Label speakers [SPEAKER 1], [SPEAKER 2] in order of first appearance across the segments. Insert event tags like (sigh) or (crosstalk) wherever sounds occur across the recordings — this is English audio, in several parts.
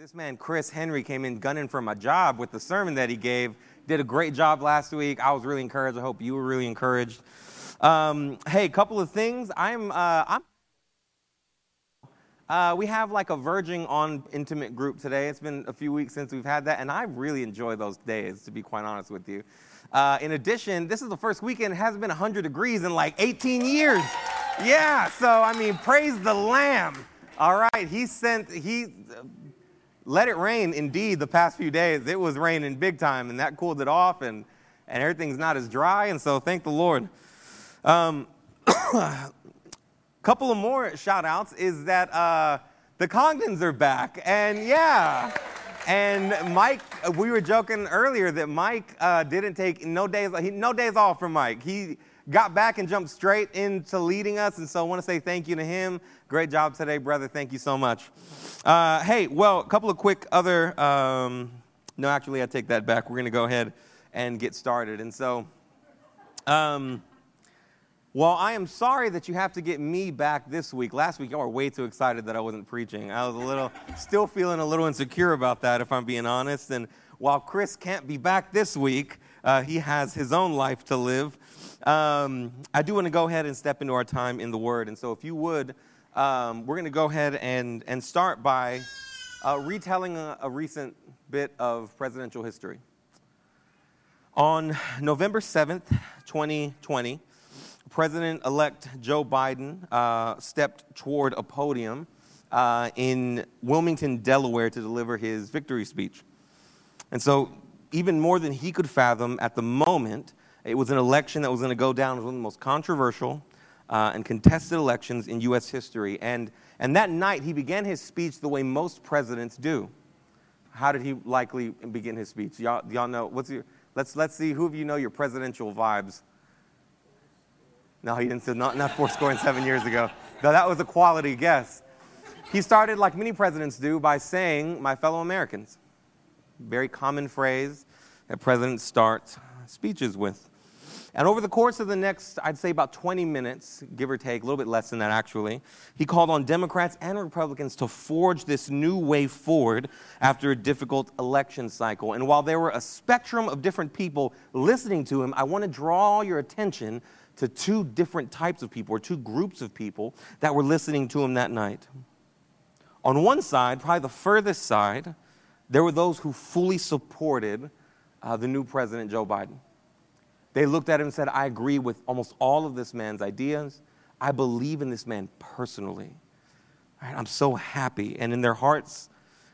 [SPEAKER 1] This man, Chris Henry, came in gunning for my job with the sermon that he gave. Did a great job last week. I was really encouraged. I hope you were really encouraged. Um, hey, couple of things. I'm, uh, I'm uh, we have like a verging on intimate group today. It's been a few weeks since we've had that, and I really enjoy those days, to be quite honest with you. Uh, in addition, this is the first weekend, it hasn't been 100 degrees in like 18 years. Yeah, so I mean, praise the Lamb. All right, he sent, he let it rain indeed the past few days. It was raining big time, and that cooled it off, and, and everything's not as dry, and so thank the Lord. Um, (coughs) couple of more shout outs is that uh, the Congdons are back, and yeah. And Mike, we were joking earlier that Mike uh, didn't take no days, he, no days off from Mike. He got back and jumped straight into leading us. And so I want to say thank you to him. Great job today, brother. Thank you so much. Uh, hey, well, a couple of quick other, um, no, actually, I take that back. We're going to go ahead and get started. And so, um, well, I am sorry that you have to get me back this week. Last week, y'all were way too excited that I wasn't preaching. I was a little, still feeling a little insecure about that, if I'm being honest. And while Chris can't be back this week, uh, he has his own life to live. Um, I do want to go ahead and step into our time in the Word. And so, if you would, um, we're going to go ahead and, and start by uh, retelling a, a recent bit of presidential history. On November 7th, 2020, President elect Joe Biden uh, stepped toward a podium uh, in Wilmington, Delaware, to deliver his victory speech. And so, even more than he could fathom at the moment, it was an election that was going to go down as one of the most controversial uh, and contested elections in U.S. history. And, and that night, he began his speech the way most presidents do. How did he likely begin his speech? Y'all, y'all know? What's your, let's, let's see who of you know your presidential vibes. No, he didn't say not, not four score and seven years ago. No, that was a quality guess. He started, like many presidents do, by saying, My fellow Americans. Very common phrase that presidents start speeches with. And over the course of the next, I'd say about 20 minutes, give or take, a little bit less than that actually, he called on Democrats and Republicans to forge this new way forward after a difficult election cycle. And while there were a spectrum of different people listening to him, I want to draw your attention to two different types of people, or two groups of people that were listening to him that night. On one side, probably the furthest side, there were those who fully supported uh, the new president, Joe Biden. They looked at him and said, I agree with almost all of this man's ideas. I believe in this man personally. Right? I'm so happy. And in their hearts,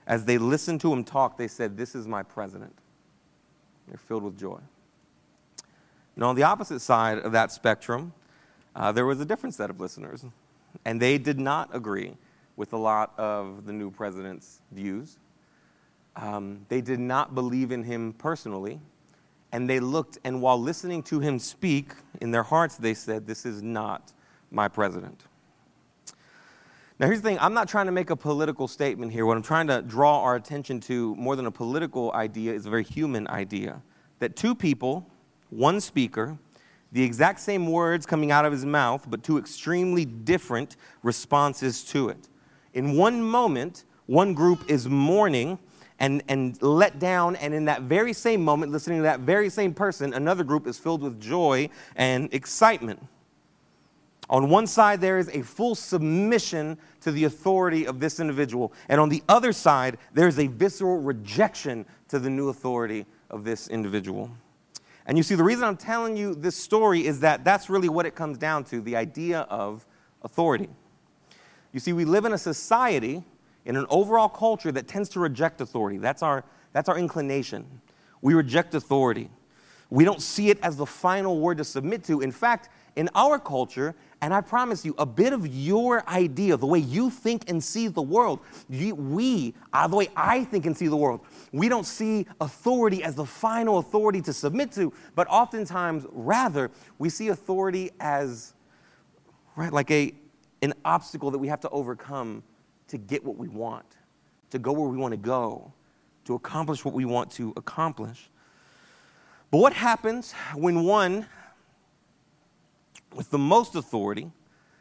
[SPEAKER 1] as they listened to him talk, they said, This is my president. They're filled with joy. And on the opposite side of that spectrum, uh, there was a different set of listeners. And they did not agree with a lot of the new president's views. Um, they did not believe in him personally and they looked, and while listening to him speak, in their hearts they said, This is not my president. Now, here's the thing I'm not trying to make a political statement here. What I'm trying to draw our attention to, more than a political idea, is a very human idea. That two people, one speaker, the exact same words coming out of his mouth, but two extremely different responses to it. In one moment, one group is mourning and, and let down. And in that very same moment, listening to that very same person, another group is filled with joy and excitement. On one side, there is a full submission to the authority of this individual. And on the other side, there's a visceral rejection to the new authority of this individual. And you see, the reason I'm telling you this story is that that's really what it comes down to the idea of authority. You see, we live in a society in an overall culture that tends to reject authority. That's our, that's our inclination. We reject authority. We don't see it as the final word to submit to. In fact, in our culture, and I promise you, a bit of your idea, the way you think and see the world, we, uh, the way I think and see the world, we don't see authority as the final authority to submit to, but oftentimes, rather, we see authority as right, like a, an obstacle that we have to overcome to get what we want, to go where we want to go, to accomplish what we want to accomplish. But what happens when one with the most authority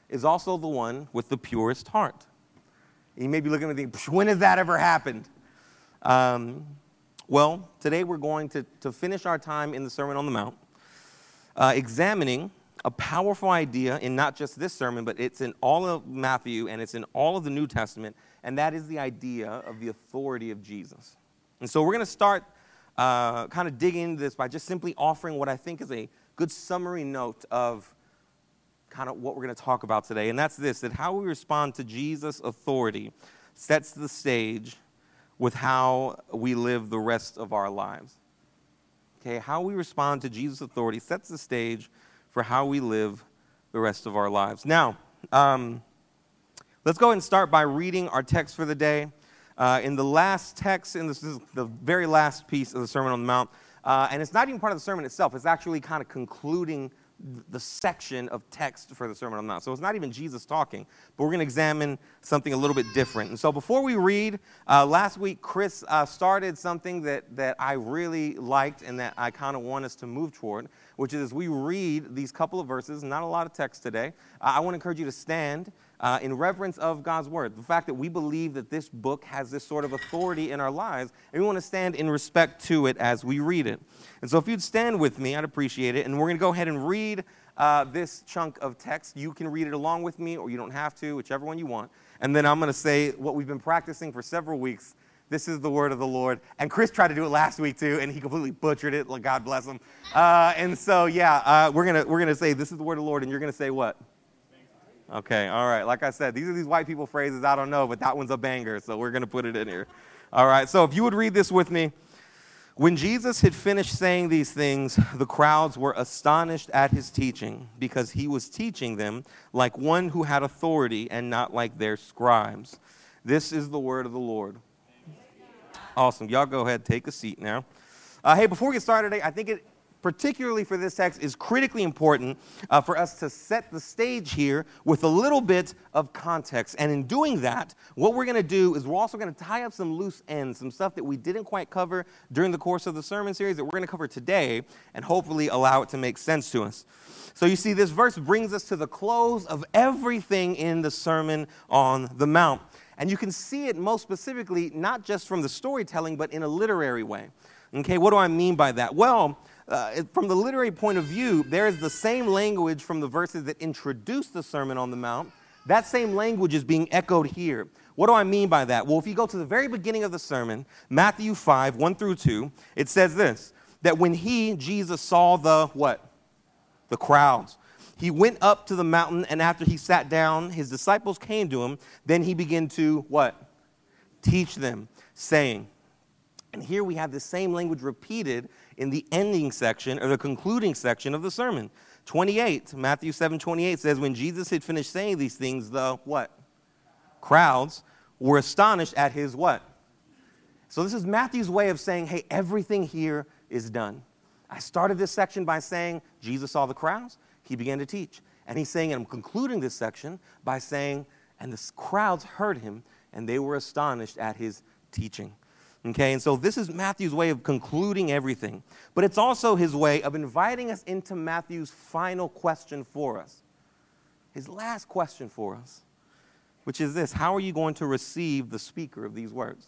[SPEAKER 1] is also the one with the purest heart? You may be looking at me, when has that ever happened? Um, well, today we're going to, to finish our time in the Sermon on the Mount, uh, examining a powerful idea in not just this sermon, but it's in all of Matthew and it's in all of the New Testament, and that is the idea of the authority of Jesus. And so we're going to start uh, kind of digging into this by just simply offering what I think is a good summary note of kind of what we're going to talk about today. And that's this that how we respond to Jesus' authority sets the stage with how we live the rest of our lives. Okay, how we respond to Jesus' authority sets the stage for how we live the rest of our lives. Now, um, let's go and start by reading our text for the day. Uh, in the last text, in this is the very last piece of the Sermon on the Mount, uh, and it's not even part of the sermon itself, it's actually kind of concluding the section of text for the Sermon on the Mount. So it's not even Jesus talking, but we're going to examine something a little bit different. And so before we read, uh, last week Chris uh, started something that, that I really liked and that I kind of want us to move toward, which is as we read these couple of verses, not a lot of text today, uh, I want to encourage you to stand uh, in reverence of God's word. The fact that we believe that this book has this sort of authority in our lives, and we want to stand in respect to it as we read it. And so, if you'd stand with me, I'd appreciate it. And we're going to go ahead and read uh, this chunk of text. You can read it along with me, or you don't have to, whichever one you want. And then I'm going to say what we've been practicing for several weeks. This is the word of the Lord. And Chris tried to do it last week too, and he completely butchered it. Like God bless him. Uh, and so, yeah, uh, we're gonna we're gonna say this is the word of the Lord, and you're gonna say what? Okay, all right. Like I said, these are these white people phrases. I don't know, but that one's a banger, so we're to put it in here. All right, so if you would read this with me. When Jesus had finished saying these things, the crowds were astonished at his teaching because he was teaching them like one who had authority and not like their scribes. This is the word of the Lord. Awesome. Y'all go ahead, take a seat now. Uh, hey, before we get started today, I think it particularly for this text, is critically important uh, for us to set the stage here with a little bit of context. And in doing that, what we're going to do is we're also going to tie up some loose ends, some stuff that we didn't quite cover during the course of the sermon series that we're going to cover today, and hopefully allow it to make sense to us. So you see, this verse brings us to the close of everything in the Sermon on the Mount. And you can see it most specifically, not just from the storytelling, but in a literary way. Okay, what do I mean by that? Well, uh, from the literary point of view, there is the same language from the verses that introduce the Sermon on the Mount. That same language is being echoed here. What do I mean by that? Well, if you go to the very beginning of the sermon, Matthew 5, 1 through 2, it says this that when he, Jesus, saw the what? The crowds. He went up to the mountain, and after he sat down, his disciples came to him. Then he began to what? Teach them, saying, and here we have the same language repeated in the ending section or the concluding section of the sermon. 28, Matthew 7 28 says, When Jesus had finished saying these things, the what? Crowds were astonished at his what? So this is Matthew's way of saying, hey, everything here is done. I started this section by saying Jesus saw the crowds, he began to teach. And he's saying, and I'm concluding this section by saying, and the crowds heard him, and they were astonished at his teaching. Okay, and so this is Matthew's way of concluding everything. But it's also his way of inviting us into Matthew's final question for us. His last question for us, which is this How are you going to receive the speaker of these words?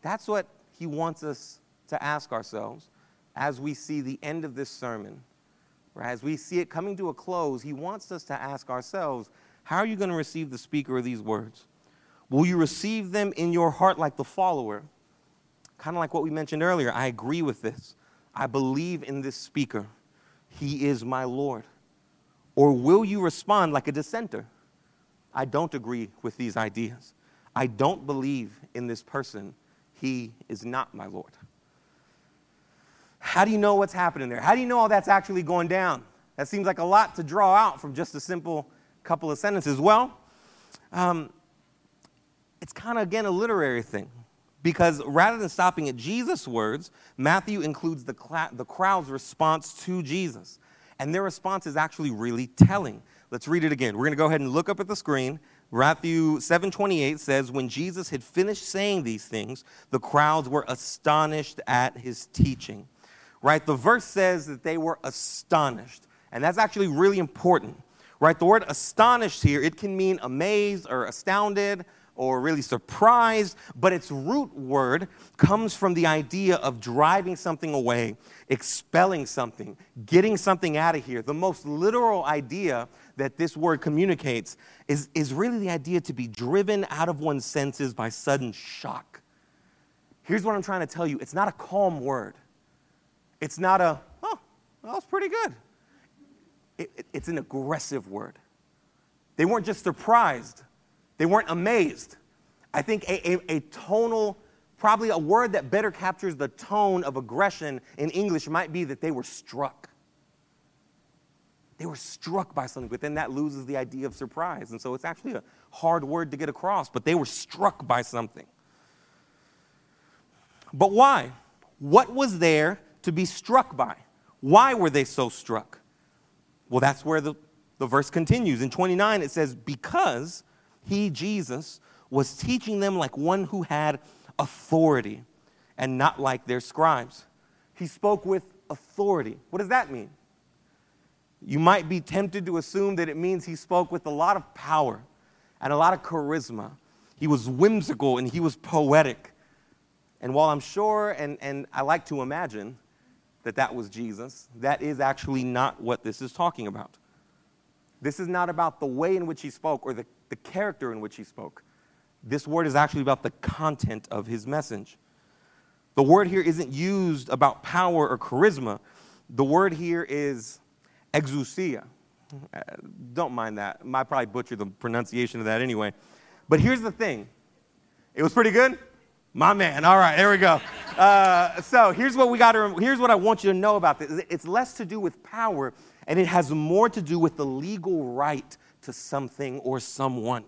[SPEAKER 1] That's what he wants us to ask ourselves as we see the end of this sermon. Or as we see it coming to a close, he wants us to ask ourselves, How are you going to receive the speaker of these words? Will you receive them in your heart like the follower? kind of like what we mentioned earlier, I agree with this. I believe in this speaker. He is my Lord. Or will you respond like a dissenter? I don't agree with these ideas. I don't believe in this person. He is not my Lord. How do you know what's happening there? How do you know all that's actually going down? That seems like a lot to draw out from just a simple couple of sentences. Well, um, it's kind of, again, a literary thing. Because rather than stopping at Jesus' words, Matthew includes the, the crowd's response to Jesus. And their response is actually really telling. Let's read it again. We're going to go ahead and look up at the screen. Matthew 7:28 says when Jesus had finished saying these things, the crowds were astonished at his teaching. Right? The verse says that they were astonished. And that's actually really important. Right? The word astonished here, it can mean amazed or astounded or really surprised, but its root word comes from the idea of driving something away, expelling something, getting something out of here. The most literal idea that this word communicates is, is really the idea to be driven out of one's senses by sudden shock. Here's what I'm trying to tell you it's not a calm word, it's not a, oh, that was pretty good. It, it, it's an aggressive word. They weren't just surprised, they weren't amazed. I think a, a, a tonal, probably a word that better captures the tone of aggression in English might be that they were struck. They were struck by something, but then that loses the idea of surprise. And so it's actually a hard word to get across, but they were struck by something. But why? What was there to be struck by? Why were they so struck? Well, that's where the, the verse continues. In 29, it says, Because he, Jesus, was teaching them like one who had authority and not like their scribes. He spoke with authority. What does that mean? You might be tempted to assume that it means he spoke with a lot of power and a lot of charisma. He was whimsical and he was poetic. And while I'm sure and, and I like to imagine that that was Jesus, that is actually not what this is talking about. This is not about the way in which he spoke or the, the character in which he spoke. This word is actually about the content of his message. The word here isn't used about power or charisma. The word here is exousia. Uh, don't mind that. I probably butcher the pronunciation of that anyway. But here's the thing it was pretty good. My man. All right, there we go. Uh, so here's what we got to. Here's what I want you to know about this. It's less to do with power, and it has more to do with the legal right to something or someone.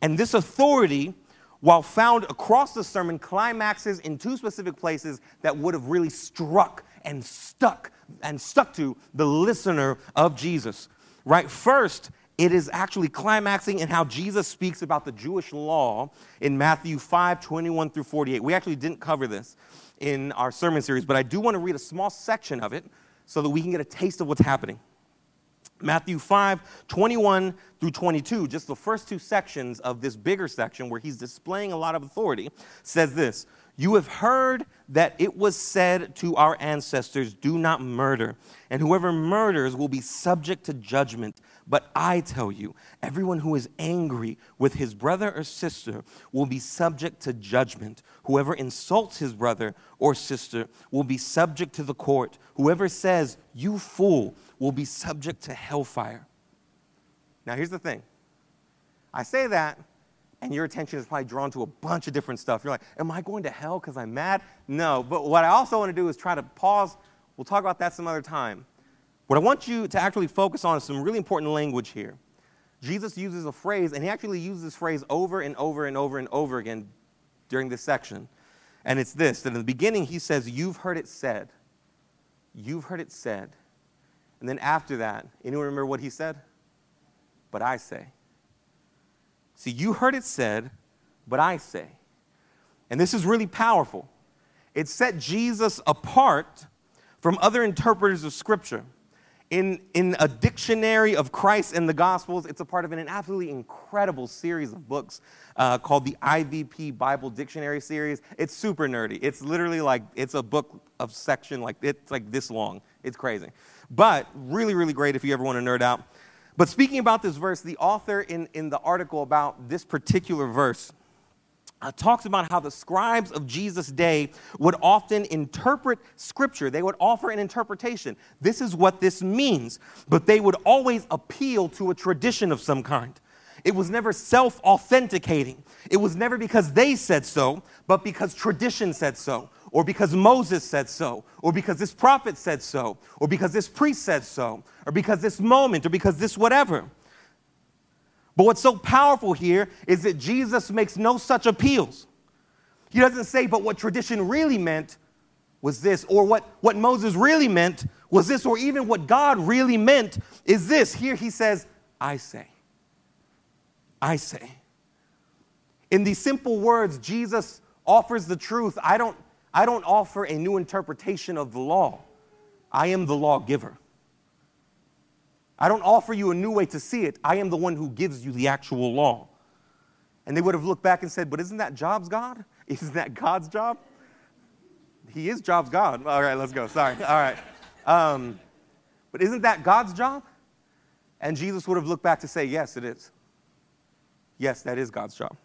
[SPEAKER 1] And this authority, while found across the sermon, climaxes in two specific places that would have really struck and stuck and stuck to the listener of Jesus. Right. First, it is actually climaxing in how Jesus speaks about the Jewish law in Matthew 5 21 through 48. We actually didn't cover this in our sermon series, but I do want to read a small section of it so that we can get a taste of what's happening. Matthew 5 21 through 22, just the first two sections of this bigger section where he's displaying a lot of authority, says this You have heard that it was said to our ancestors, Do not murder, and whoever murders will be subject to judgment. But I tell you, everyone who is angry with his brother or sister will be subject to judgment. Whoever insults his brother or sister will be subject to the court. Whoever says, You fool, will be subject to hellfire. Now, here's the thing I say that, and your attention is probably drawn to a bunch of different stuff. You're like, Am I going to hell because I'm mad? No, but what I also want to do is try to pause. We'll talk about that some other time what I want you to actually focus on is some really important language here. Jesus uses a phrase, and he actually uses this phrase over and over and over and over again during this section. And it's this that in the beginning, he says, You've heard it said. You've heard it said. And then after that, anyone remember what he said? But I say. See, you heard it said, but I say. And this is really powerful. It set Jesus apart from other interpreters of Scripture in, in a dictionary of Christ and the Gospels. It's a part of an absolutely incredible series of books uh, called the IVP Bible Dictionary series. It's super nerdy. It's literally like, it's a book of section, like, it's like this long. It's crazy. But really, really great if you ever want to nerd out. But speaking about this verse, the author in, in the article about this particular verse, uh, talks about how the scribes of Jesus' day would often interpret scripture. They would offer an interpretation. This is what this means. But they would always appeal to a tradition of some kind. It was never self authenticating. It was never because they said so, but because tradition said so, or because Moses said so, or because this prophet said so, or because this priest said so, or because this moment, or because this whatever. But what's so powerful here is that Jesus makes no such appeals. He doesn't say, but what tradition really meant was this, or what, what Moses really meant was this, or even what God really meant is this. Here he says, I say. I say. In these simple words, Jesus offers the truth. I don't, I don't offer a new interpretation of the law, I am the lawgiver. I don't offer you a new way to see it. I am the one who gives you the actual law. And they would have looked back and said, But isn't that Job's God? (laughs) Isn't that God's job? He is Job's God. All right, let's go. Sorry. All right. Um, but isn't that God's job? And Jesus would have looked back to say, Yes, it is. Yes, that is God's job.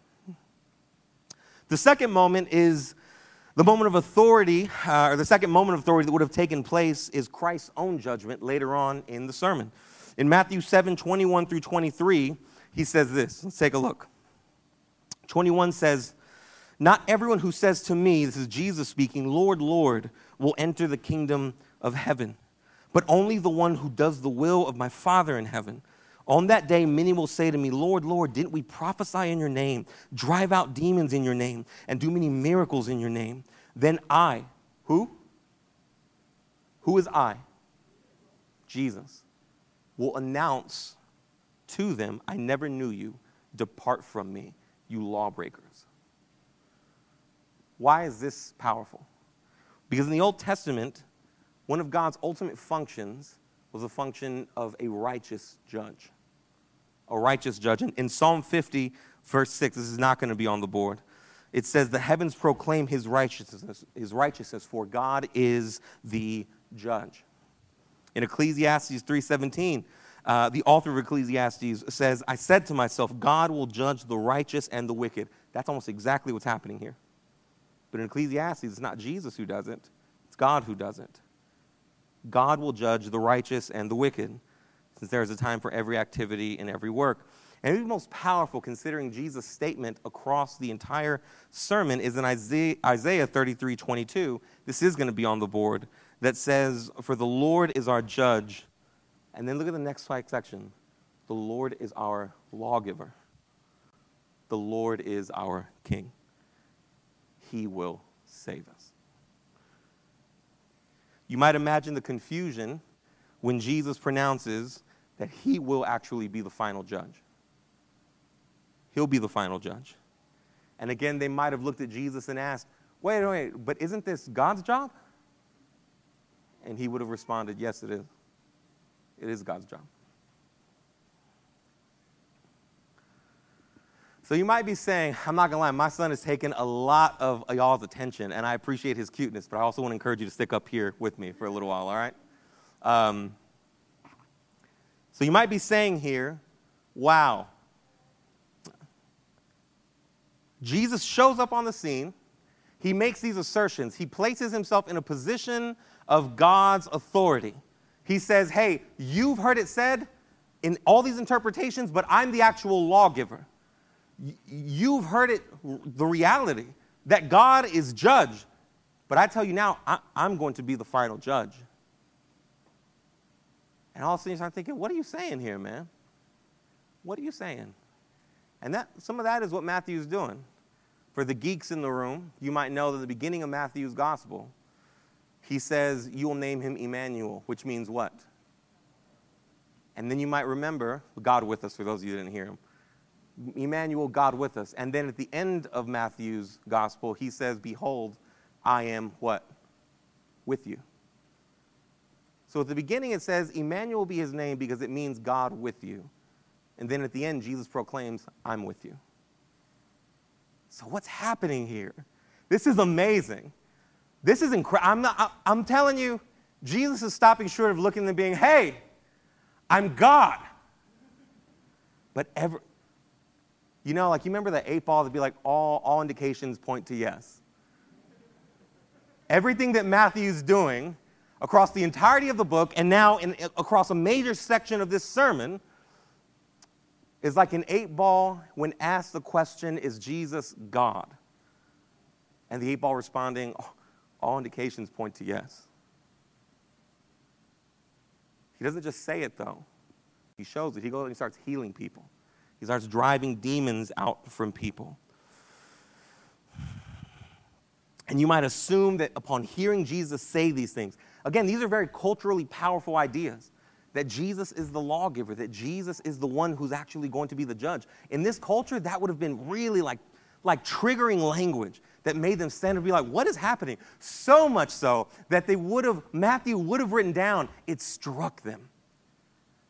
[SPEAKER 1] The second moment is the moment of authority, uh, or the second moment of authority that would have taken place is Christ's own judgment later on in the sermon. In Matthew 7 21 through 23, he says this. Let's take a look. 21 says, Not everyone who says to me, this is Jesus speaking, Lord, Lord, will enter the kingdom of heaven, but only the one who does the will of my Father in heaven. On that day, many will say to me, Lord, Lord, didn't we prophesy in your name, drive out demons in your name, and do many miracles in your name? Then I, who? Who is I? Jesus, will announce to them, I never knew you. Depart from me, you lawbreakers. Why is this powerful? Because in the Old Testament, one of God's ultimate functions was a function of a righteous judge. A righteous judge. And in Psalm 50, verse 6, this is not going to be on the board. It says, The heavens proclaim his righteousness, his righteousness, for God is the judge. In Ecclesiastes 3:17, uh, the author of Ecclesiastes says, I said to myself, God will judge the righteous and the wicked. That's almost exactly what's happening here. But in Ecclesiastes, it's not Jesus who does it, it's God who does it. God will judge the righteous and the wicked, since there is a time for every activity and every work. And the most powerful, considering Jesus' statement across the entire sermon, is in Isaiah, Isaiah 33 22. This is going to be on the board that says, For the Lord is our judge. And then look at the next section. The Lord is our lawgiver. The Lord is our king. He will save us. You might imagine the confusion when Jesus pronounces that he will actually be the final judge. He'll be the final judge. And again, they might have looked at Jesus and asked, wait, wait, but isn't this God's job? And he would have responded, yes, it is. It is God's job. So you might be saying, I'm not gonna lie, my son has taken a lot of y'all's attention, and I appreciate his cuteness, but I also want to encourage you to stick up here with me for a little while, all right? Um, so you might be saying here, wow, Jesus shows up on the scene. He makes these assertions. He places himself in a position of God's authority. He says, Hey, you've heard it said in all these interpretations, but I'm the actual lawgiver. You've heard it, the reality that God is judge. But I tell you now, I, am going to be the final judge. And all of a sudden you start thinking, what are you saying here, man? What are you saying? And that, some of that is what Matthew's doing. For the geeks in the room, you might know that the beginning of Matthew's gospel, he says, You will name him Emmanuel, which means what? And then you might remember God with us, for those of you who didn't hear him. Emmanuel, God with us. And then at the end of Matthew's gospel, he says, Behold, I am what? With you. So at the beginning, it says, Emmanuel be his name because it means God with you. And then at the end, Jesus proclaims, I'm with you. So, what's happening here? This is amazing. This is incredible. I'm, I'm telling you, Jesus is stopping short of looking and being, hey, I'm God. But ever, you know, like you remember the eight ball to be like, all, all indications point to yes. Everything that Matthew's doing across the entirety of the book and now in, across a major section of this sermon is like an eight ball when asked the question, Is Jesus God? And the eight ball responding, oh, All indications point to yes. He doesn't just say it though, he shows it. He goes and he starts healing people, he starts driving demons out from people. And you might assume that upon hearing Jesus say these things, again, these are very culturally powerful ideas that Jesus is the lawgiver, that Jesus is the one who's actually going to be the judge. In this culture, that would have been really like, like triggering language that made them stand and be like, what is happening? So much so that they would have, Matthew would have written down, it struck them.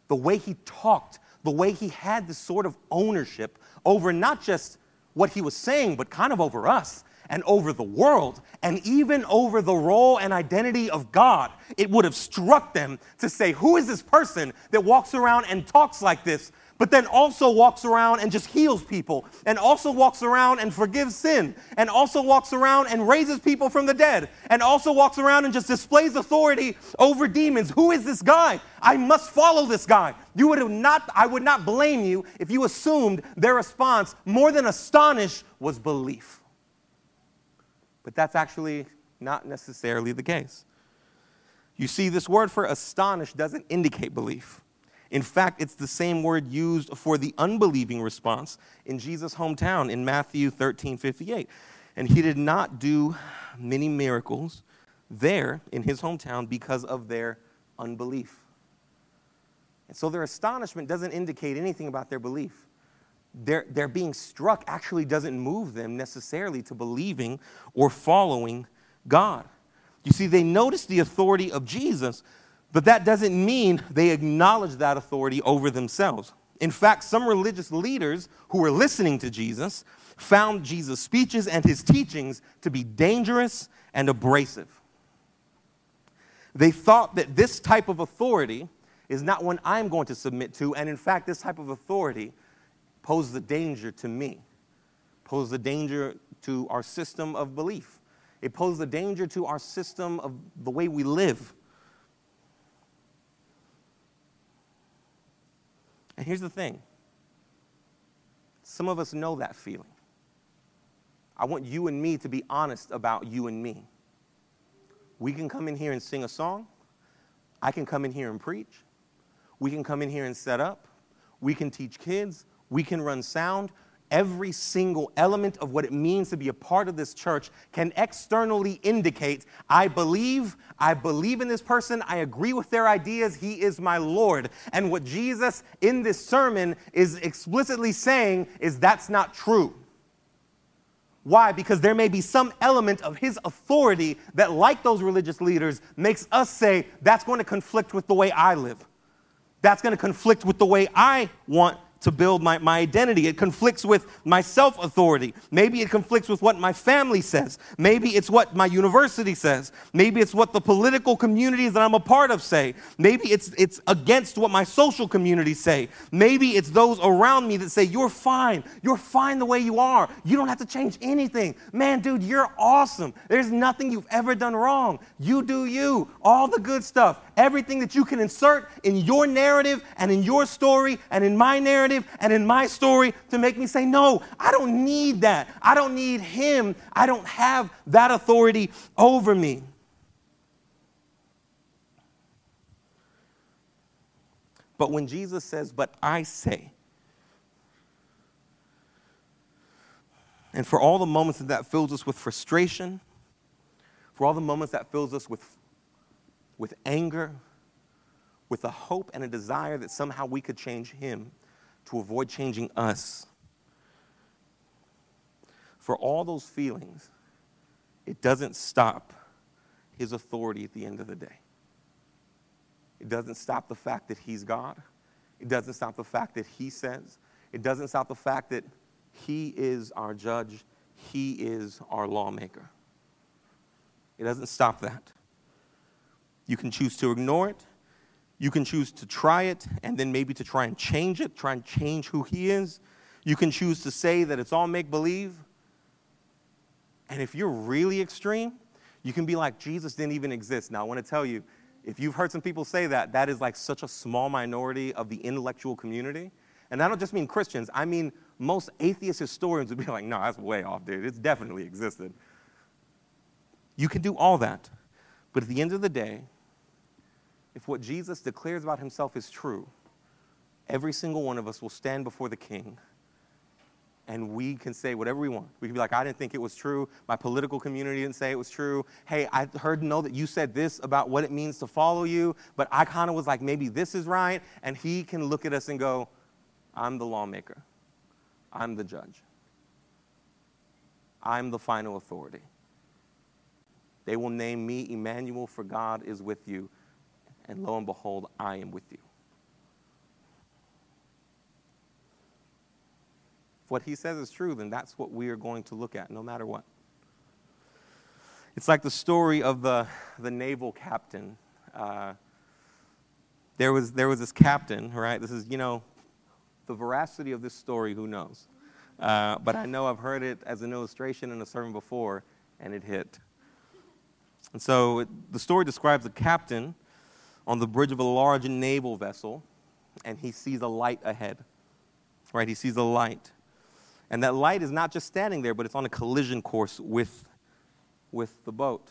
[SPEAKER 1] The way he talked, the way he had this sort of ownership over not just what he was saying, but kind of over us and over the world and even over the role and identity of God, it would have struck them to say, Who is this person that walks around and talks like this? But then also walks around and just heals people, and also walks around and forgives sin, and also walks around and raises people from the dead, and also walks around and just displays authority over demons. Who is this guy? I must follow this guy. You would have not, I would not blame you if you assumed their response, more than astonished, was belief. But that's actually not necessarily the case. You see, this word for astonished doesn't indicate belief. In fact, it's the same word used for the unbelieving response in Jesus' hometown in Matthew 13 58. And he did not do many miracles there in his hometown because of their unbelief. And so their astonishment doesn't indicate anything about their belief their, their being struck actually doesn't move them necessarily to believing or following God. You see, they notice the authority of Jesus, but that doesn't mean they acknowledge that authority over themselves. In fact, some religious leaders who were listening to Jesus found Jesus' speeches and his teachings to be dangerous and abrasive. They thought that this type of authority is not one I'm going to submit to, and in fact, this type of authority pose a danger to me, pose a danger to our system of belief. It poses a danger to our system of the way we live. And here's the thing some of us know that feeling. I want you and me to be honest about you and me. We can come in here and sing a song. I can come in here and preach. We can come in here and set up. We can teach kids we can run sound. Every single element of what it means to be a part of this church can externally indicate I believe, I believe in this person, I agree with their ideas, he is my Lord. And what Jesus in this sermon is explicitly saying is that's not true. Why? Because there may be some element of his authority that, like those religious leaders, makes us say that's going to conflict with the way I live. That's going to conflict with the way I want to build my, my identity. It conflicts with my self authority. Maybe it conflicts with what my family says. Maybe it's what my university says. Maybe it's what the political communities that I'm a part of say. Maybe it's, it's against what my social communities say. Maybe it's those around me that say, You're fine. You're fine the way you are. You don't have to change anything. Man, dude, you're awesome. There's nothing you've ever done wrong. You do you. All the good stuff. Everything that you can insert in your narrative and in your story and in my narrative and in my story to make me say, No, I don't need that. I don't need him. I don't have that authority over me. But when Jesus says, But I say, and for all the moments that that fills us with frustration, for all the moments that fills us with, with anger, with a hope and a desire that somehow we could change him, to avoid changing us. For all those feelings, it doesn't stop his authority at the end of the day. It doesn't stop the fact that he's God. It doesn't stop the fact that he says. It doesn't stop the fact that he is our judge. He is our lawmaker. It doesn't stop that. You can choose to ignore it. You can choose to try it and then maybe to try and change it, try and change who he is. You can choose to say that it's all make believe. And if you're really extreme, you can be like, Jesus didn't even exist. Now, I want to tell you, if you've heard some people say that, that is like such a small minority of the intellectual community. And I don't just mean Christians, I mean most atheist historians would be like, no, that's way off, dude. It's definitely existed. You can do all that. But at the end of the day, if what Jesus declares about himself is true, every single one of us will stand before the king and we can say whatever we want. We can be like, I didn't think it was true. My political community didn't say it was true. Hey, I heard know that you said this about what it means to follow you, but I kind of was like, maybe this is right. And he can look at us and go, I'm the lawmaker, I'm the judge, I'm the final authority. They will name me Emmanuel, for God is with you and lo and behold, I am with you. If what he says is true, then that's what we are going to look at, no matter what. It's like the story of the, the naval captain. Uh, there, was, there was this captain, right? This is, you know, the veracity of this story, who knows? Uh, but I know I've heard it as an illustration in a sermon before, and it hit. And so it, the story describes a captain on the bridge of a large naval vessel, and he sees a light ahead. Right? He sees a light. And that light is not just standing there, but it's on a collision course with, with the boat.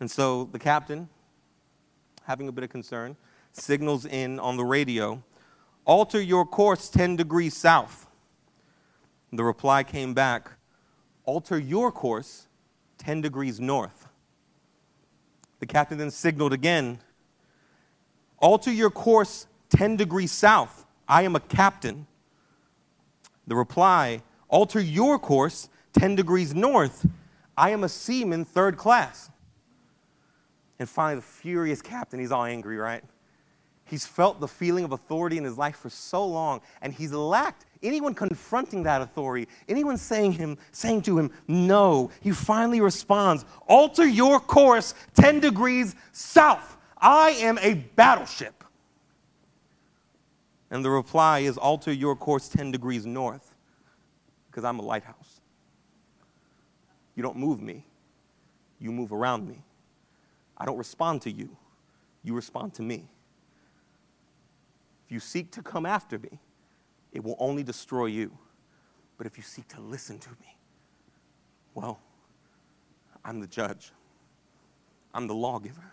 [SPEAKER 1] And so the captain, having a bit of concern, signals in on the radio alter your course 10 degrees south. The reply came back alter your course 10 degrees north. The captain then signaled again alter your course 10 degrees south. I am a captain. The reply alter your course 10 degrees north. I am a seaman third class. And finally, the furious captain, he's all angry, right? He's felt the feeling of authority in his life for so long, and he's lacked anyone confronting that authority, anyone saying him, saying to him, no. He finally responds, alter your course 10 degrees south. I am a battleship. And the reply is, alter your course 10 degrees north, because I'm a lighthouse. You don't move me, you move around me. I don't respond to you, you respond to me. If you seek to come after me, it will only destroy you. But if you seek to listen to me, well, I'm the judge, I'm the lawgiver,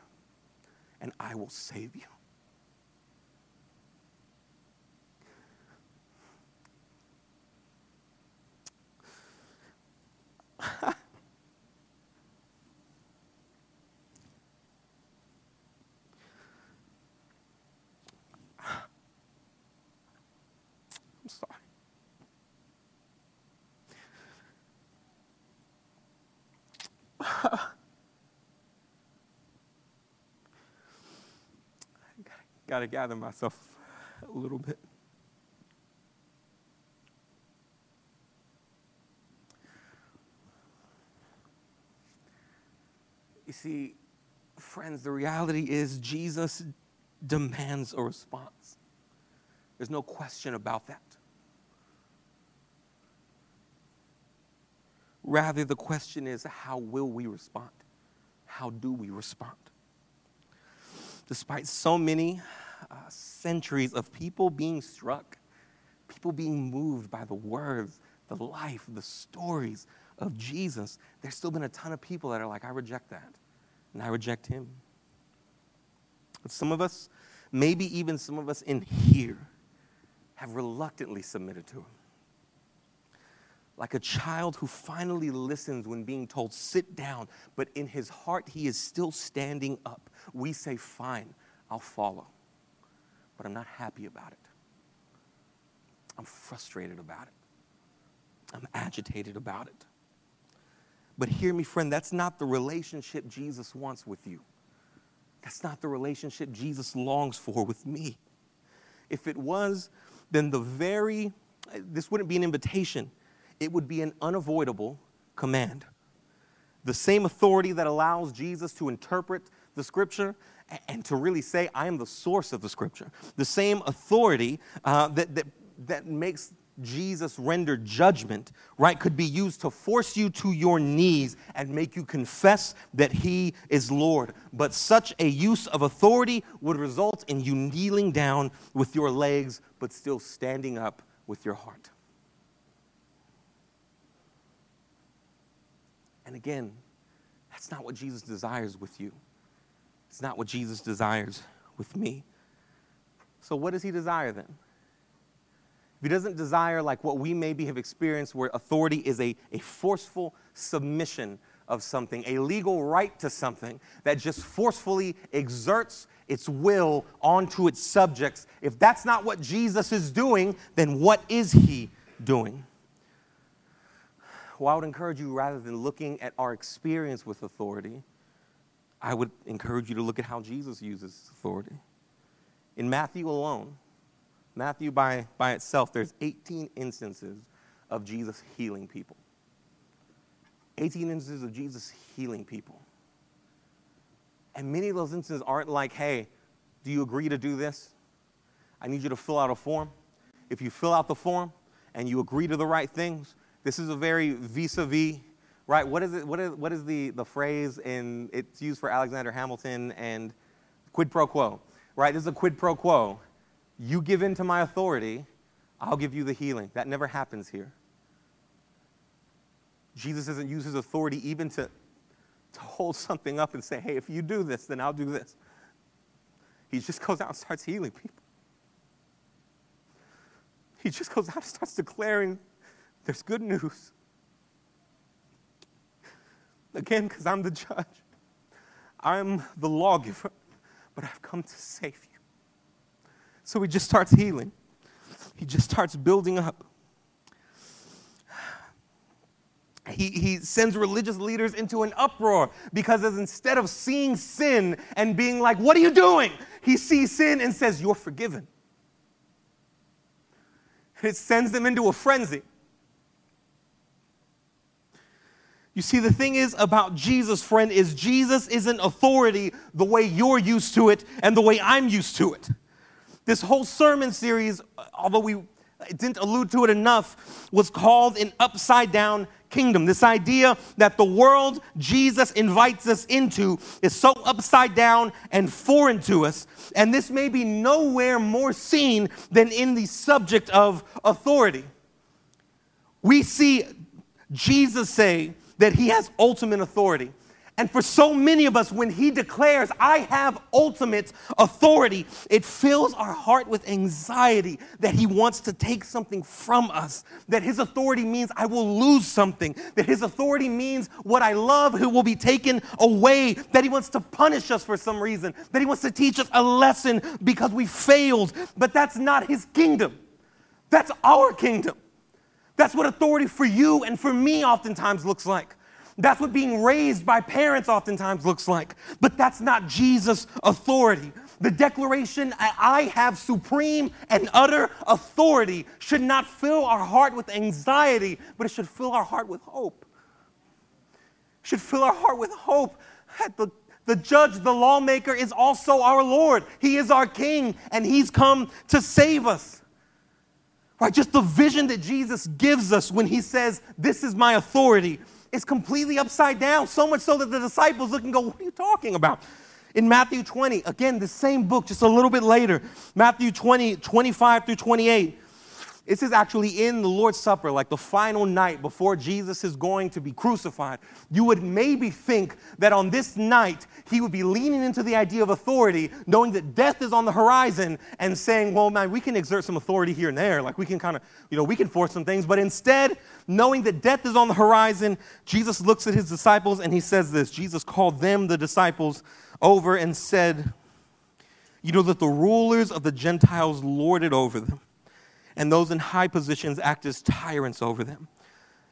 [SPEAKER 1] and I will save you. (laughs) (laughs) Got to gather myself a little bit. You see, friends, the reality is Jesus demands a response. There's no question about that. Rather, the question is how will we respond? How do we respond? Despite so many uh, centuries of people being struck, people being moved by the words, the life, the stories of Jesus, there's still been a ton of people that are like, I reject that, and I reject him. But some of us, maybe even some of us in here, have reluctantly submitted to him like a child who finally listens when being told, sit down, but in his heart he is still standing up. We say, fine, I'll follow. But I'm not happy about it. I'm frustrated about it. I'm agitated about it. But hear me, friend, that's not the relationship Jesus wants with you. That's not the relationship Jesus longs for with me. If it was, then the very, this wouldn't be an invitation it would be an unavoidable command. The same authority that allows Jesus to interpret the scripture and to really say, I am the source of the scripture. The same authority uh, that, that, that makes Jesus render judgment, right, could be used to force you to your knees and make you confess that He is Lord. But such a use of authority would result in you kneeling down with your legs, but still standing up with your heart. And again, that's not what Jesus desires with you. It's not what Jesus desires with me. So, what does he desire then? If he doesn't desire like what we maybe have experienced, where authority is a, a forceful submission of something, a legal right to something that just forcefully exerts its will onto its subjects, if that's not what Jesus is doing, then what is he doing? Well, I would encourage you rather than looking at our experience with authority, I would encourage you to look at how Jesus uses authority. In Matthew alone, Matthew, by, by itself, there's 18 instances of Jesus healing people. 18 instances of Jesus healing people. And many of those instances aren't like, hey, do you agree to do this? I need you to fill out a form. If you fill out the form and you agree to the right things, this is a very vis a vis, right? What is, it, what is, what is the, the phrase and it's used for Alexander Hamilton and quid pro quo, right? This is a quid pro quo. You give in to my authority, I'll give you the healing. That never happens here. Jesus doesn't use his authority even to, to hold something up and say, hey, if you do this, then I'll do this. He just goes out and starts healing people. He just goes out and starts declaring there's good news. Again, because I'm the judge, I'm the lawgiver, but I've come to save you. So he just starts healing, he just starts building up. He, he sends religious leaders into an uproar because instead of seeing sin and being like, What are you doing? He sees sin and says, You're forgiven. It sends them into a frenzy. You see, the thing is about Jesus, friend, is Jesus isn't authority the way you're used to it and the way I'm used to it. This whole sermon series, although we didn't allude to it enough, was called an upside down kingdom. This idea that the world Jesus invites us into is so upside down and foreign to us. And this may be nowhere more seen than in the subject of authority. We see Jesus say that he has ultimate authority. And for so many of us, when He declares, I have ultimate authority, it fills our heart with anxiety that He wants to take something from us. That His authority means I will lose something. That His authority means what I love who will be taken away. That He wants to punish us for some reason. That He wants to teach us a lesson because we failed. But that's not His kingdom, that's our kingdom. That's what authority for you and for me oftentimes looks like. That's what being raised by parents oftentimes looks like. But that's not Jesus' authority. The declaration, I have supreme and utter authority, should not fill our heart with anxiety, but it should fill our heart with hope. It should fill our heart with hope that the, the judge, the lawmaker, is also our Lord. He is our King, and He's come to save us. Right? Just the vision that Jesus gives us when He says, This is my authority is completely upside down, so much so that the disciples look and go, What are you talking about? In Matthew 20, again, the same book, just a little bit later, Matthew 20, 25 through 28. This is actually in the Lord's Supper, like the final night before Jesus is going to be crucified. You would maybe think that on this night, he would be leaning into the idea of authority, knowing that death is on the horizon, and saying, Well, man, we can exert some authority here and there. Like we can kind of, you know, we can force some things. But instead, knowing that death is on the horizon, Jesus looks at his disciples and he says this Jesus called them, the disciples, over and said, You know that the rulers of the Gentiles lord it over them and those in high positions act as tyrants over them.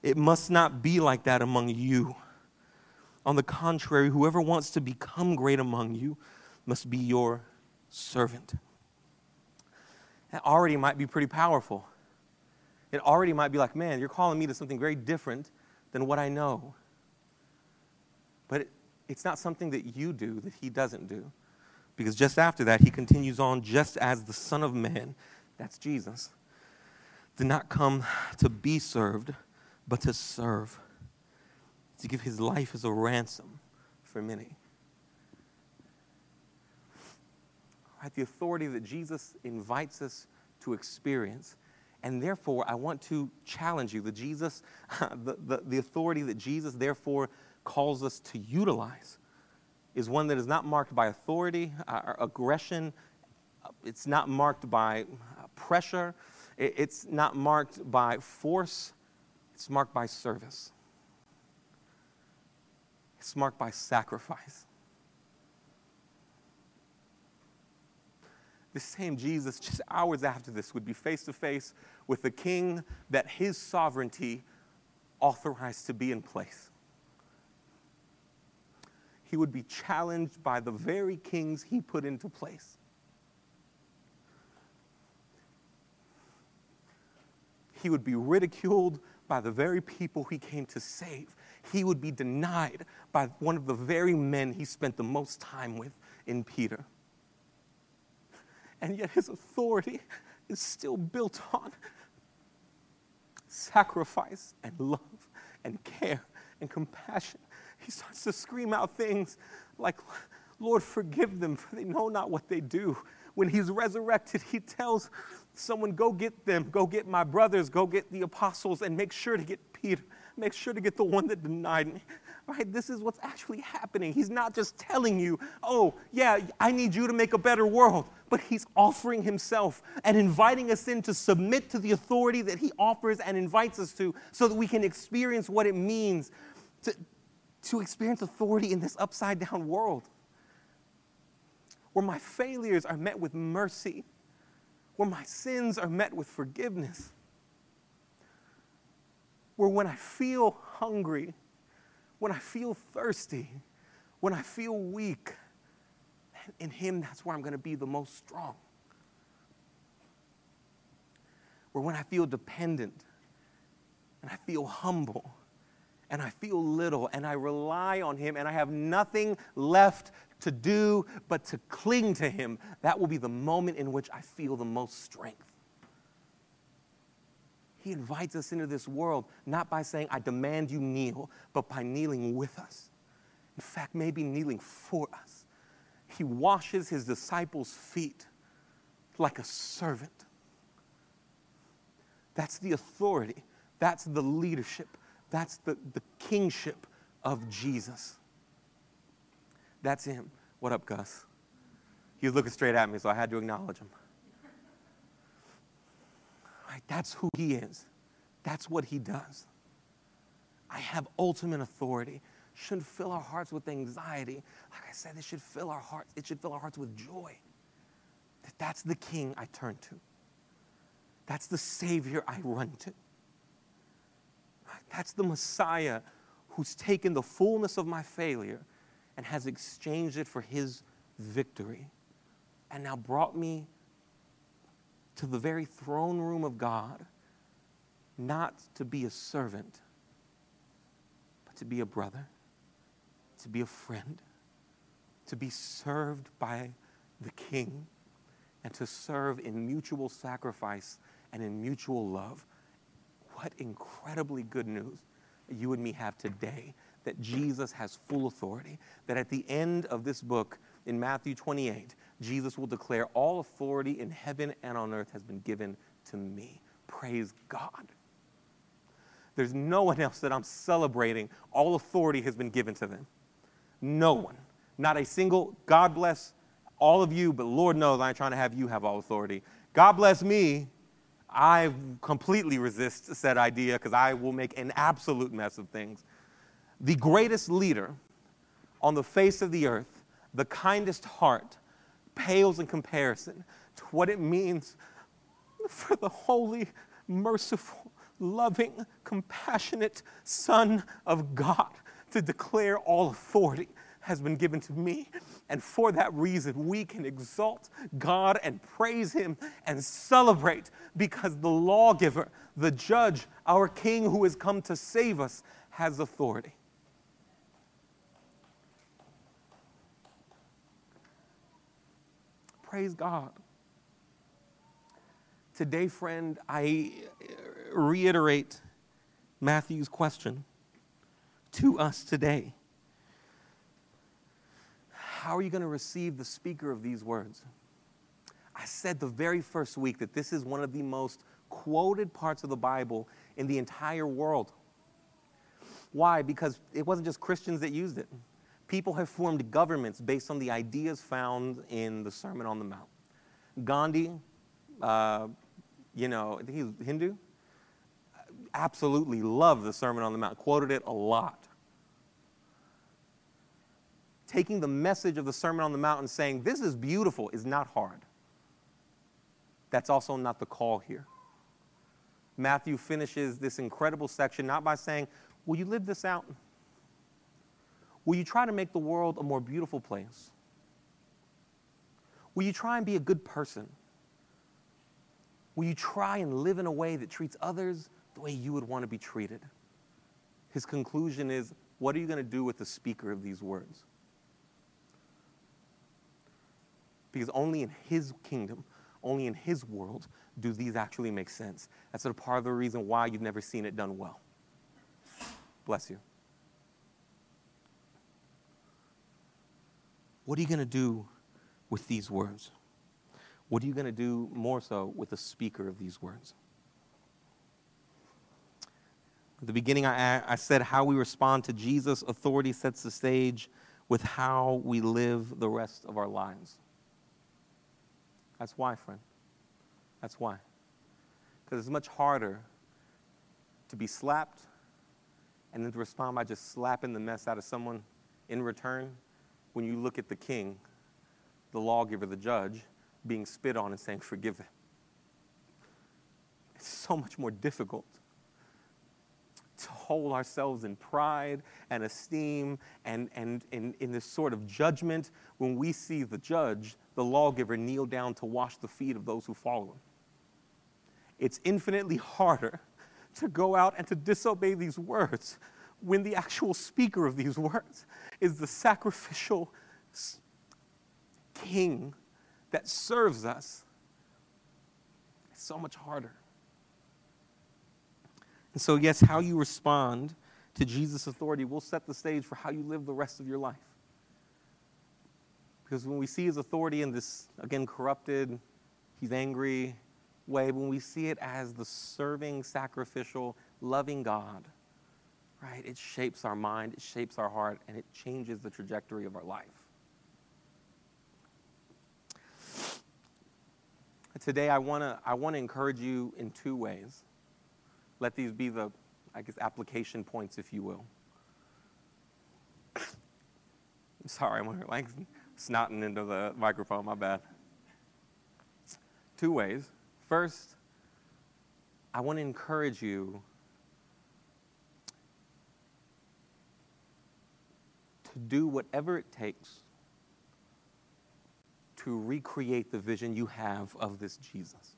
[SPEAKER 1] It must not be like that among you. On the contrary, whoever wants to become great among you must be your servant. That already might be pretty powerful. It already might be like, man, you're calling me to something very different than what I know. But it, it's not something that you do that he doesn't do. Because just after that, he continues on, just as the Son of Man, that's Jesus, did not come to be served, but to serve, to give his life as a ransom for many. Right, the authority that Jesus invites us to experience. And therefore, I want to challenge you. The Jesus, (laughs) the, the, the authority that Jesus therefore calls us to utilize is one that is not marked by authority, uh, aggression. It's not marked by uh, pressure. It's not marked by force, it's marked by service. It's marked by sacrifice. The same Jesus, just hours after this, would be face to face with the king that his sovereignty authorized to be in place. He would be challenged by the very kings he put into place. He would be ridiculed by the very people he came to save. He would be denied by one of the very men he spent the most time with in Peter. And yet his authority is still built on sacrifice and love and care and compassion. He starts to scream out things like, Lord, forgive them, for they know not what they do. When he's resurrected, he tells someone, Go get them, go get my brothers, go get the apostles, and make sure to get Peter, make sure to get the one that denied me. Right? This is what's actually happening. He's not just telling you, Oh, yeah, I need you to make a better world, but he's offering himself and inviting us in to submit to the authority that he offers and invites us to so that we can experience what it means to, to experience authority in this upside down world where my failures are met with mercy, where my sins are met with forgiveness, where when I feel hungry, when I feel thirsty, when I feel weak, in Him, that's where I'm going to be the most strong. Where when I feel dependent and I feel humble and I feel little and I rely on Him and I have nothing left to do but to cling to Him, that will be the moment in which I feel the most strength. He invites us into this world not by saying, I demand you kneel, but by kneeling with us. In fact, maybe kneeling for us. He washes his disciples' feet like a servant. That's the authority, that's the leadership, that's the, the kingship of Jesus. That's him. What up, Gus? He was looking straight at me, so I had to acknowledge him. Right, that's who he is. That's what he does. I have ultimate authority. Shouldn't fill our hearts with anxiety. Like I said, it should fill our hearts. It should fill our hearts with joy. That that's the king I turn to. That's the savior I run to. That's the Messiah who's taken the fullness of my failure and has exchanged it for his victory and now brought me to the very throne room of God, not to be a servant, but to be a brother, to be a friend, to be served by the King, and to serve in mutual sacrifice and in mutual love. What incredibly good news you and me have today that Jesus has full authority, that at the end of this book, in Matthew 28, Jesus will declare, All authority in heaven and on earth has been given to me. Praise God. There's no one else that I'm celebrating. All authority has been given to them. No one. Not a single, God bless all of you, but Lord knows I ain't trying to have you have all authority. God bless me. I completely resist said idea because I will make an absolute mess of things. The greatest leader on the face of the earth, the kindest heart, pales in comparison to what it means for the holy, merciful, loving, compassionate Son of God to declare all authority has been given to me. And for that reason, we can exalt God and praise Him and celebrate because the lawgiver, the judge, our King who has come to save us, has authority. Praise God. Today, friend, I reiterate Matthew's question to us today. How are you going to receive the speaker of these words? I said the very first week that this is one of the most quoted parts of the Bible in the entire world. Why? Because it wasn't just Christians that used it people have formed governments based on the ideas found in the Sermon on the Mount. Gandhi, uh, you know, he's Hindu, absolutely loved the Sermon on the Mount, quoted it a lot. Taking the message of the Sermon on the Mount and saying, This is beautiful, is not hard. That's also not the call here. Matthew finishes this incredible section not by saying, Will you live this out? Will you try to make the world a more beautiful place? Will you try and be a good person? Will you try and live in a way that treats others the way you would want to be treated? His conclusion is what are you going to do with the speaker of these words? Because only in his kingdom, only in his world do these actually make sense. That's sort of part of the reason why you've never seen it done well. Bless you. What are you going to do with these words? What are you going to do more so with the speaker of these words? At the beginning, I, I said how we respond to Jesus' authority sets the stage with how we live the rest of our lives. That's why, friend. That's why. Because it's much harder to be slapped and then to respond by just slapping the mess out of someone in return when you look at the king, the lawgiver, the judge, being spit on and saying, Forgive them. It's so much more difficult hold ourselves in pride and esteem and, and, in this sort of judgment when we see the judge, the lawgiver, kneel down to wash the feet of those who follow him. It's infinitely harder (laughs) to go out and to disobey these words when the actual speaker of these words is the sacrificial king that serves us. It's so much harder. And so, yes, how you respond to Jesus' authority will set the stage for how you live the rest of your life. Because when we see his authority in this, again, corrupted, he's angry way, when we see it as the serving, sacrificial, loving God, right, it shapes our mind, it shapes our heart, and it changes the trajectory of our life. Today, I want to I wanna encourage you in two ways. Let these be the, I guess, application points, if you will. I'm (laughs) Sorry, I'm like snotting into the microphone, my bad. Two ways. First, I want to encourage you to do whatever it takes to recreate the vision you have of this Jesus.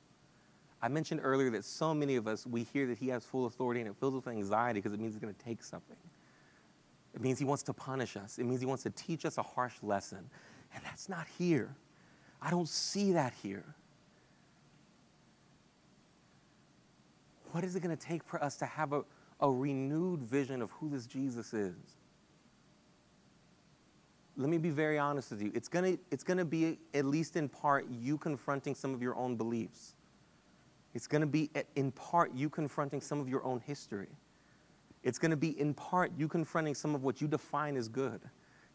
[SPEAKER 1] I mentioned earlier that so many of us, we hear that he has full authority and it fills us with anxiety because it means he's going to take something. It means he wants to punish us. It means he wants to teach us a harsh lesson. And that's not here. I don't see that here. What is it going to take for us to have a, a renewed vision of who this Jesus is? Let me be very honest with you. It's going to, it's going to be, at least in part, you confronting some of your own beliefs. It's going to be, in part, you confronting some of your own history. It's going to be, in part, you confronting some of what you define as good.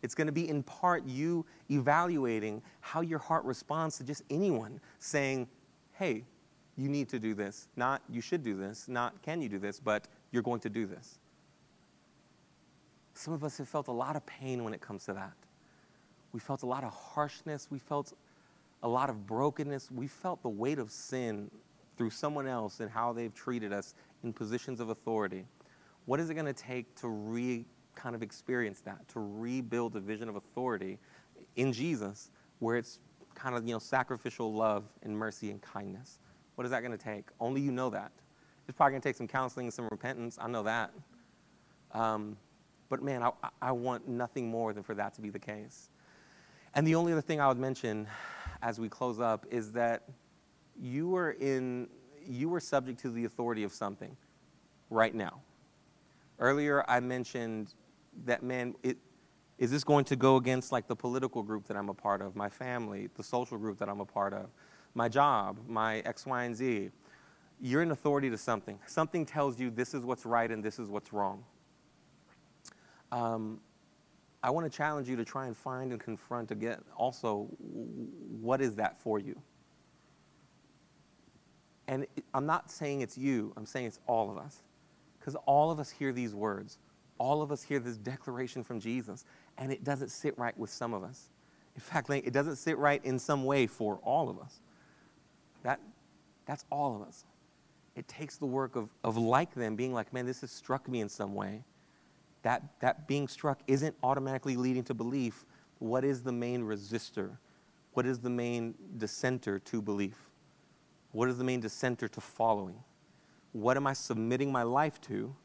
[SPEAKER 1] It's going to be, in part, you evaluating how your heart responds to just anyone saying, hey, you need to do this. Not, you should do this. Not, can you do this, but you're going to do this. Some of us have felt a lot of pain when it comes to that. We felt a lot of harshness. We felt a lot of brokenness. We felt the weight of sin through someone else and how they've treated us in positions of authority. What is it going to take to re kind of experience that, to rebuild a vision of authority in Jesus where it's kind of, you know, sacrificial love and mercy and kindness? What is that going to take? Only you know that. It's probably going to take some counseling and some repentance. I know that. Um, but man, I, I want nothing more than for that to be the case. And the only other thing I would mention as we close up is that you are in you are subject to the authority of something right now. Earlier I mentioned that man it is this going to go against like the political group that I'm a part of, my family, the social group that I'm a part of, my job, my X, Y, and Z. You're in authority to something. Something tells you this is what's right and this is what's wrong. Um, I want to challenge you to try and find and confront again also what is that for you? And I'm not saying it's you, I'm saying it's all of us. Because all of us hear these words, all of us hear this declaration from Jesus, and it doesn't sit right with some of us. In fact, it doesn't sit right in some way for all of us. That, that's all of us. It takes the work of, of like them being like, man, this has struck me in some way. That, that being struck isn't automatically leading to belief. What is the main resistor? What is the main dissenter to belief? What it mean to center to following? What am I submitting my life to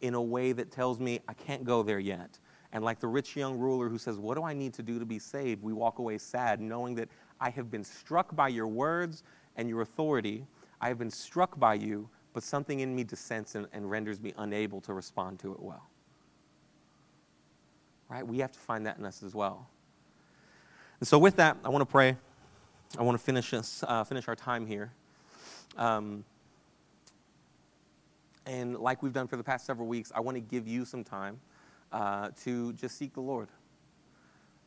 [SPEAKER 1] in a way that tells me I can't go there yet? And like the rich young ruler who says, What do I need to do to be saved? We walk away sad, knowing that I have been struck by your words and your authority. I have been struck by you, but something in me dissents and, and renders me unable to respond to it well. Right? We have to find that in us as well. And so, with that, I want to pray. I want to finish, us, uh, finish our time here. Um, and like we've done for the past several weeks, I want to give you some time uh, to just seek the Lord,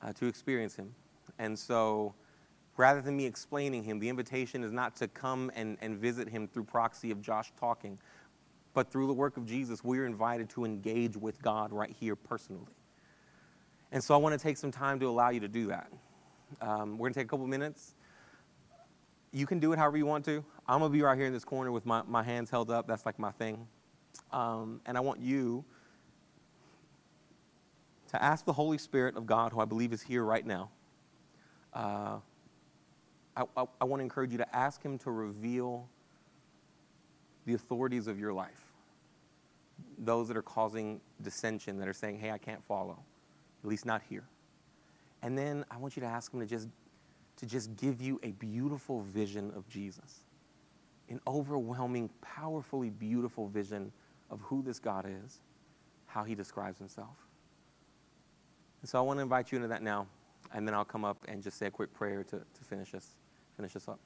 [SPEAKER 1] uh, to experience Him. And so, rather than me explaining Him, the invitation is not to come and, and visit Him through proxy of Josh talking, but through the work of Jesus, we're invited to engage with God right here personally. And so, I want to take some time to allow you to do that. Um, we're going to take a couple minutes. You can do it however you want to. I'm to be right here in this corner with my, my hands held up. That's like my thing. Um, and I want you to ask the Holy Spirit of God, who I believe is here right now. Uh, I, I, I want to encourage you to ask Him to reveal the authorities of your life, those that are causing dissension, that are saying, hey, I can't follow, at least not here. And then I want you to ask Him to just, to just give you a beautiful vision of Jesus, an overwhelming, powerfully beautiful vision of who this God is, how He describes Himself. And so I want to invite you into that now, and then I'll come up and just say a quick prayer to, to finish us, finish us up.